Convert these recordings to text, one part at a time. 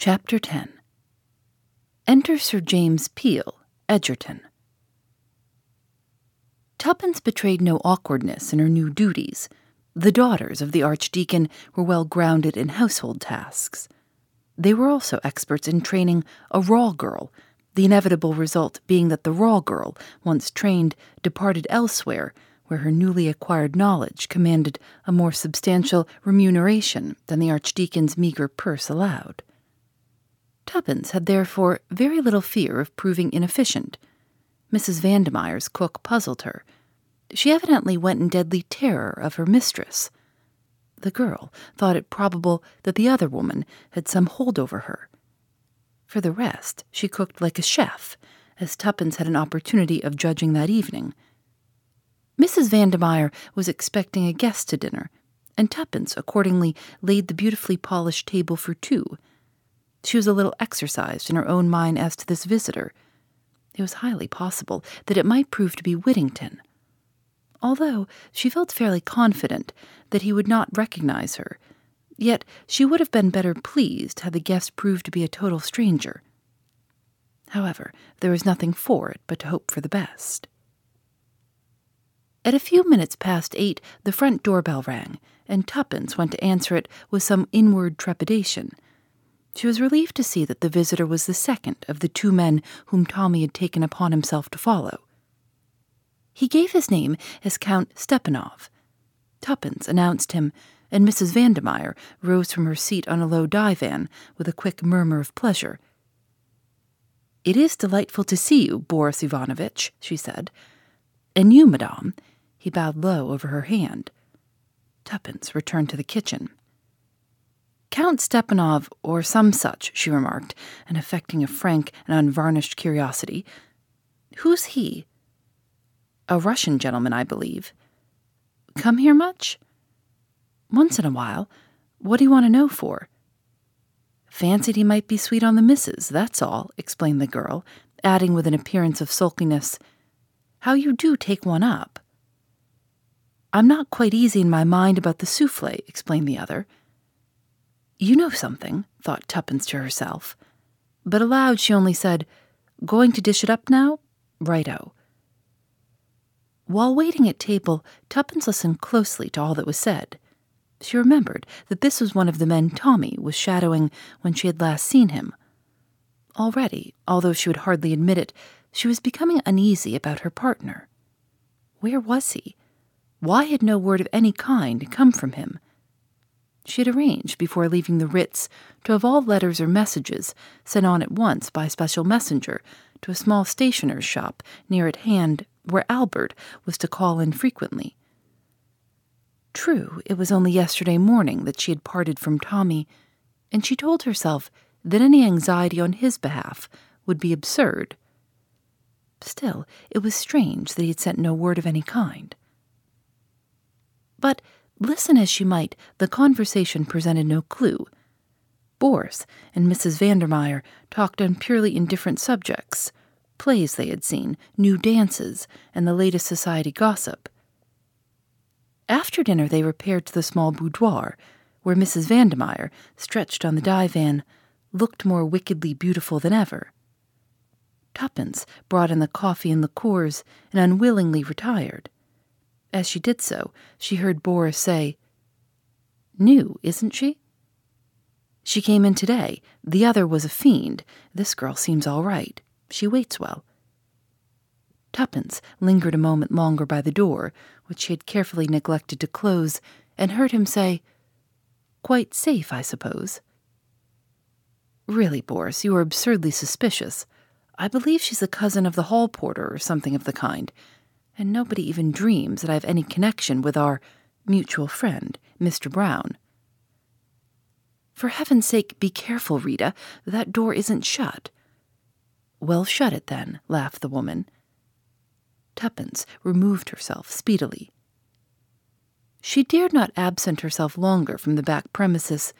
Chapter 10 Enter Sir James Peel, Edgerton. Tuppence betrayed no awkwardness in her new duties. The daughters of the Archdeacon were well grounded in household tasks. They were also experts in training a raw girl, the inevitable result being that the raw girl, once trained, departed elsewhere, where her newly acquired knowledge commanded a more substantial remuneration than the Archdeacon's meagre purse allowed. Tuppence had therefore very little fear of proving inefficient. Mrs. Vandemeyer's cook puzzled her. She evidently went in deadly terror of her mistress. The girl thought it probable that the other woman had some hold over her. For the rest, she cooked like a chef, as Tuppence had an opportunity of judging that evening. Mrs. Vandemeyer was expecting a guest to dinner, and Tuppence accordingly laid the beautifully polished table for two she was a little exercised in her own mind as to this visitor. It was highly possible that it might prove to be Whittington. Although she felt fairly confident that he would not recognize her, yet she would have been better pleased had the guest proved to be a total stranger. However, there was nothing for it but to hope for the best. At a few minutes past eight, the front doorbell rang, and Tuppence went to answer it with some inward trepidation she was relieved to see that the visitor was the second of the two men whom Tommy had taken upon himself to follow. He gave his name as Count Stepanov. Tuppence announced him, and Mrs. Vandemeyer rose from her seat on a low divan with a quick murmur of pleasure. It is delightful to see you, Boris Ivanovitch, she said. And you, madame? He bowed low over her hand. Tuppence returned to the kitchen. Count Stepanov, or some such, she remarked, and affecting a frank and unvarnished curiosity. Who's he? A Russian gentleman, I believe. Come here much? Once in a while. What do you want to know for? Fancied he might be sweet on the missus, that's all, explained the girl, adding with an appearance of sulkiness, How you do take one up. I'm not quite easy in my mind about the souffle, explained the other. You know something, thought Tuppence to herself. But aloud she only said, Going to dish it up now? Righto. While waiting at table, Tuppence listened closely to all that was said. She remembered that this was one of the men Tommy was shadowing when she had last seen him. Already, although she would hardly admit it, she was becoming uneasy about her partner. Where was he? Why had no word of any kind come from him? She had arranged before leaving the Ritz to have all letters or messages sent on at once by special messenger to a small stationer's shop near at hand where Albert was to call in frequently. True, it was only yesterday morning that she had parted from Tommy, and she told herself that any anxiety on his behalf would be absurd. Still, it was strange that he had sent no word of any kind. But Listen as she might, the conversation presented no clue. Boris and Mrs. Vandemeyer talked on purely indifferent subjects plays they had seen, new dances, and the latest society gossip. After dinner, they repaired to the small boudoir, where Mrs. Vandemeyer, stretched on the divan, looked more wickedly beautiful than ever. Tuppence brought in the coffee and liqueurs and unwillingly retired. As she did so, she heard Boris say, New, isn't she? She came in today. The other was a fiend. This girl seems all right. She waits well. Tuppence lingered a moment longer by the door, which she had carefully neglected to close, and heard him say, Quite safe, I suppose. Really, Boris, you are absurdly suspicious. I believe she's a cousin of the hall porter or something of the kind, and nobody even dreams that I have any connection with our mutual friend, Mr. Brown. For heaven's sake, be careful, Rita. That door isn't shut. Well, shut it then, laughed the woman. Tuppence removed herself speedily. She dared not absent herself longer from the back premises,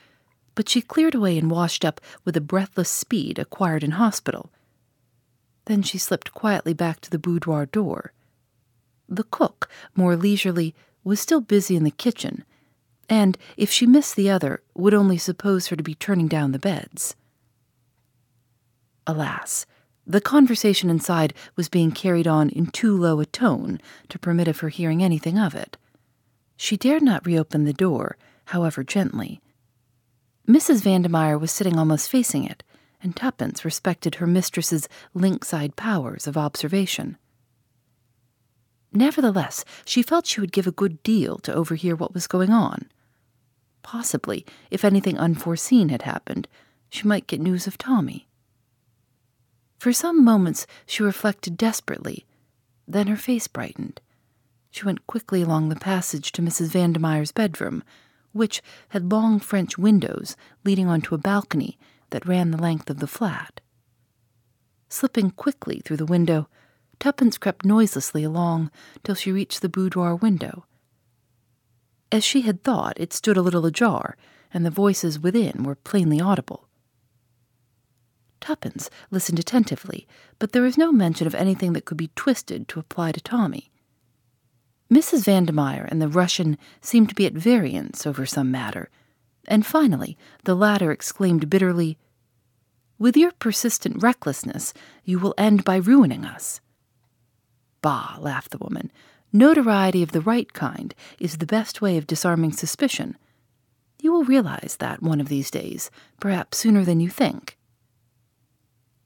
but she cleared away and washed up with a breathless speed acquired in hospital. Then she slipped quietly back to the boudoir door. The cook, more leisurely, was still busy in the kitchen, and, if she missed the other, would only suppose her to be turning down the beds. Alas, the conversation inside was being carried on in too low a tone to permit of her hearing anything of it. She dared not reopen the door, however gently. Mrs. Vandemeyer was sitting almost facing it, and Tuppence respected her mistress's lynx-eyed powers of observation. Nevertheless, she felt she would give a good deal to overhear what was going on. Possibly, if anything unforeseen had happened, she might get news of Tommy. For some moments she reflected desperately. Then her face brightened. She went quickly along the passage to Mrs. Vandemeyer's bedroom, which had long French windows leading onto a balcony that ran the length of the flat. Slipping quickly through the window, Tuppence crept noiselessly along till she reached the boudoir window. As she had thought, it stood a little ajar, and the voices within were plainly audible. Tuppence listened attentively, but there was no mention of anything that could be twisted to apply to Tommy. Mrs. Vandemeyer and the Russian seemed to be at variance over some matter, and finally the latter exclaimed bitterly, With your persistent recklessness, you will end by ruining us. Bah, laughed the woman. Notoriety of the right kind is the best way of disarming suspicion. You will realize that one of these days, perhaps sooner than you think.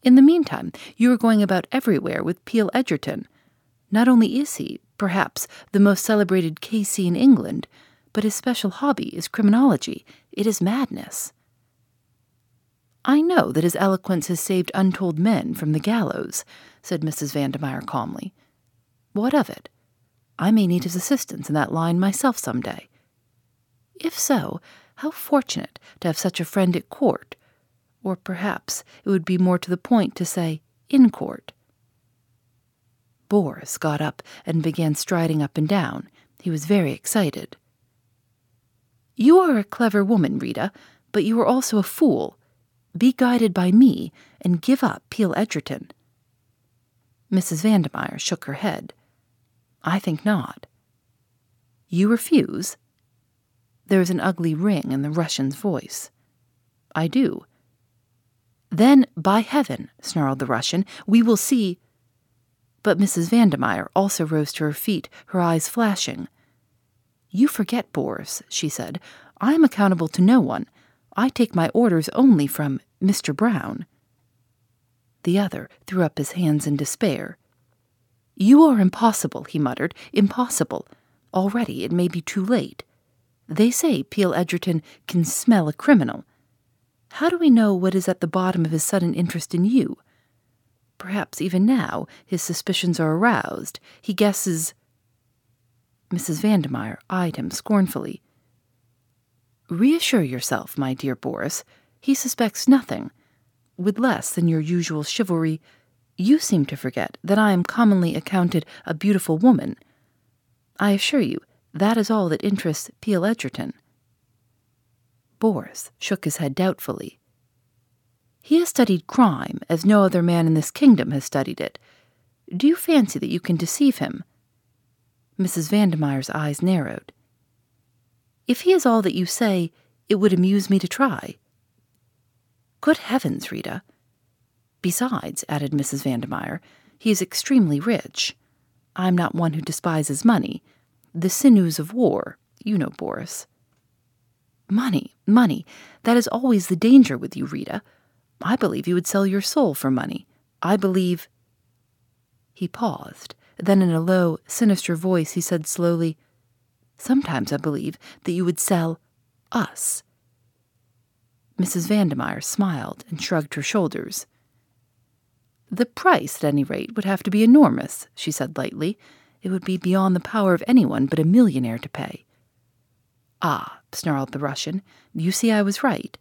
In the meantime, you are going about everywhere with Peel Edgerton. Not only is he, perhaps, the most celebrated K.C. in England, but his special hobby is criminology. It is madness. I know that his eloquence has saved untold men from the gallows, said Mrs. Vandemeyer calmly. What of it? I may need his assistance in that line myself some day. If so, how fortunate to have such a friend at court or perhaps it would be more to the point to say, in court. Boris got up and began striding up and down. He was very excited. You are a clever woman, Rita, but you are also a fool. Be guided by me and give up Peel Edgerton. Mrs. Vandemeyer shook her head. I think not. You refuse? There is an ugly ring in the Russian's voice. I do. Then, by heaven, snarled the Russian, we will see. But Mrs. Vandemeyer also rose to her feet, her eyes flashing. You forget, Boris, she said. I am accountable to no one. I take my orders only from Mr. Brown. The other threw up his hands in despair. You are impossible, he muttered. Impossible. Already it may be too late. They say Peel Edgerton can smell a criminal. How do we know what is at the bottom of his sudden interest in you? Perhaps even now his suspicions are aroused. He guesses. Mrs. Vandemeyer eyed him scornfully. Reassure yourself, my dear Boris. He suspects nothing. With less than your usual chivalry, you seem to forget that I am commonly accounted a beautiful woman. I assure you, that is all that interests Peel Edgerton. Boris shook his head doubtfully. He has studied crime as no other man in this kingdom has studied it. Do you fancy that you can deceive him? Mrs. Vandemeyer's eyes narrowed. If he is all that you say, it would amuse me to try. Good heavens, Rita. Besides, added Mrs. Vandemeyer, he is extremely rich. I'm not one who despises money. The sinews of war, you know, Boris. Money, money. That is always the danger with you, Rita. I believe you would sell your soul for money. I believe. He paused. Then, in a low, sinister voice, he said slowly, Sometimes I believe that you would sell us. Mrs. Vandemeyer smiled and shrugged her shoulders. The price, at any rate, would have to be enormous, she said lightly. It would be beyond the power of anyone but a millionaire to pay. Ah, snarled the Russian, you see I was right.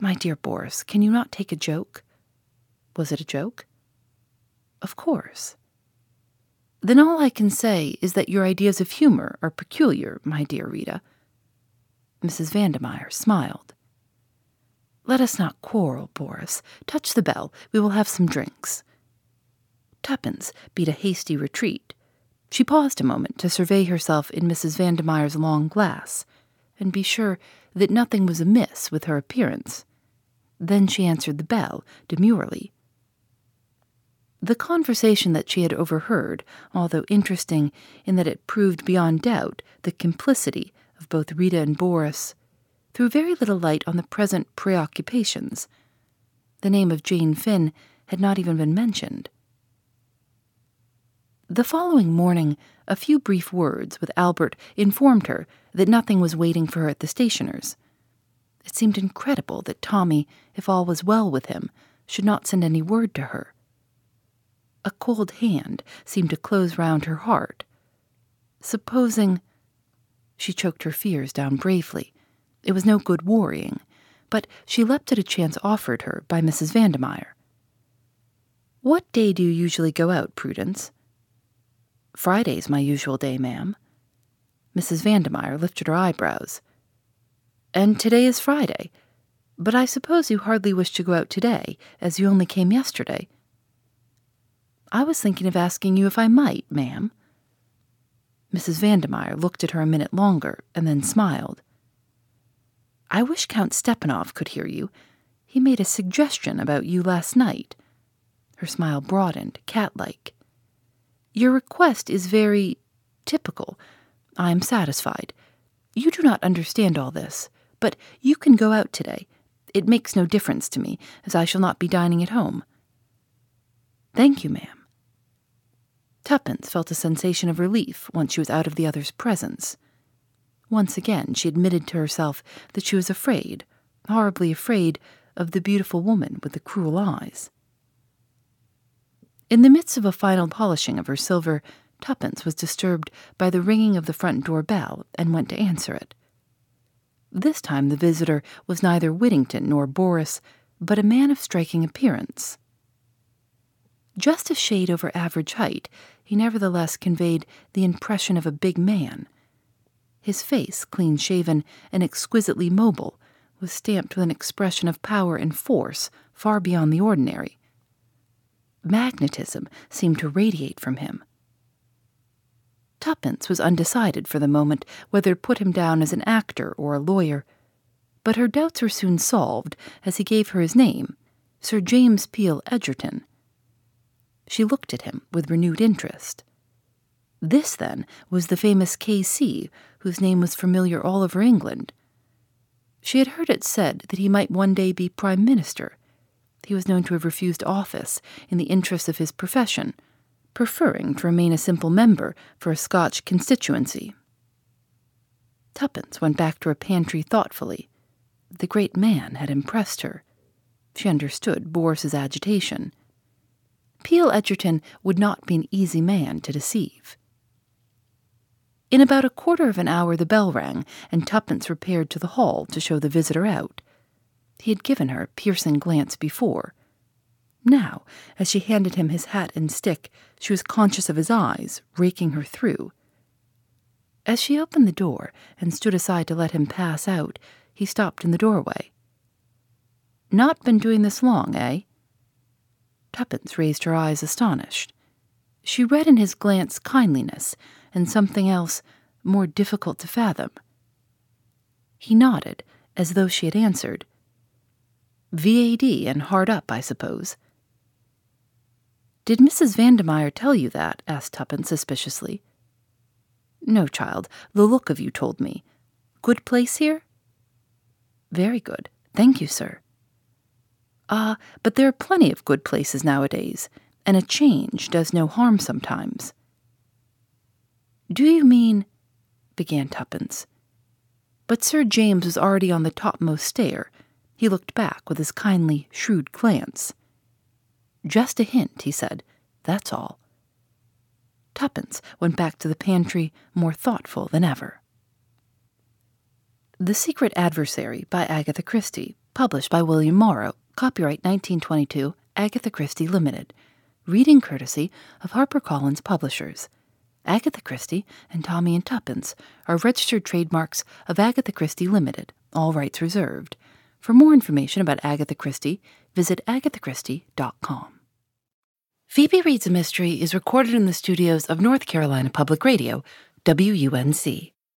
My dear Boris, can you not take a joke? Was it a joke? Of course. Then all I can say is that your ideas of humor are peculiar, my dear Rita. Mrs. Vandemeyer smiled. Let us not quarrel, Boris. Touch the bell. We will have some drinks. Tuppence beat a hasty retreat. She paused a moment to survey herself in Mrs. Vandemeyer's long glass and be sure that nothing was amiss with her appearance. Then she answered the bell demurely. The conversation that she had overheard, although interesting in that it proved beyond doubt the complicity of both Rita and Boris, threw very little light on the present preoccupations. The name of Jane Finn had not even been mentioned. The following morning, a few brief words with Albert informed her that nothing was waiting for her at the stationer's. It seemed incredible that Tommy, if all was well with him, should not send any word to her. A cold hand seemed to close round her heart. Supposing. She choked her fears down bravely it was no good worrying, but she leapt at a chance offered her by Mrs. Vandemeyer. What day do you usually go out, Prudence? Friday's my usual day, ma'am. Mrs. Vandemeyer lifted her eyebrows. And today is Friday. But I suppose you hardly wish to go out today, as you only came yesterday. I was thinking of asking you if I might, ma'am. Mrs. Vandemeyer looked at her a minute longer and then smiled. I wish Count Stepanov could hear you. He made a suggestion about you last night. Her smile broadened, cat-like. Your request is very typical. I am satisfied. You do not understand all this, but you can go out today. It makes no difference to me, as I shall not be dining at home. Thank you, ma'am. Tuppence felt a sensation of relief once she was out of the other's presence. Once again, she admitted to herself that she was afraid, horribly afraid, of the beautiful woman with the cruel eyes. In the midst of a final polishing of her silver, Tuppence was disturbed by the ringing of the front door bell and went to answer it. This time the visitor was neither Whittington nor Boris, but a man of striking appearance. Just a shade over average height, he nevertheless conveyed the impression of a big man his face, clean shaven and exquisitely mobile, was stamped with an expression of power and force far beyond the ordinary. Magnetism seemed to radiate from him. Tuppence was undecided for the moment whether to put him down as an actor or a lawyer, but her doubts were soon solved as he gave her his name, Sir James Peel Edgerton. She looked at him with renewed interest. This, then, was the famous K.C., whose name was familiar all over England. She had heard it said that he might one day be Prime Minister. He was known to have refused office in the interests of his profession, preferring to remain a simple member for a Scotch constituency. Tuppence went back to her pantry thoughtfully. The great man had impressed her. She understood Boris's agitation. Peel Edgerton would not be an easy man to deceive. In about a quarter of an hour, the bell rang, and Tuppence repaired to the hall to show the visitor out. He had given her a piercing glance before. Now, as she handed him his hat and stick, she was conscious of his eyes, raking her through. As she opened the door and stood aside to let him pass out, he stopped in the doorway. Not been doing this long, eh? Tuppence raised her eyes astonished. She read in his glance kindliness and something else more difficult to fathom. He nodded, as though she had answered. VAD and hard up, I suppose. Did Mrs. Vandemeyer tell you that? asked Tuppence suspiciously. No, child, the look of you told me. Good place here? Very good. Thank you, sir. Ah, but there are plenty of good places nowadays, and a change does no harm sometimes. Do you mean? began Tuppence. But Sir James was already on the topmost stair. He looked back with his kindly, shrewd glance. Just a hint, he said. That's all. Tuppence went back to the pantry more thoughtful than ever. The Secret Adversary by Agatha Christie, published by William Morrow, copyright 1922, Agatha Christie Limited. Reading courtesy of HarperCollins Publishers. Agatha Christie and Tommy and Tuppence are registered trademarks of Agatha Christie Limited, all rights reserved. For more information about Agatha Christie, visit agathachristie.com. Phoebe Reads a Mystery is recorded in the studios of North Carolina Public Radio, WUNC.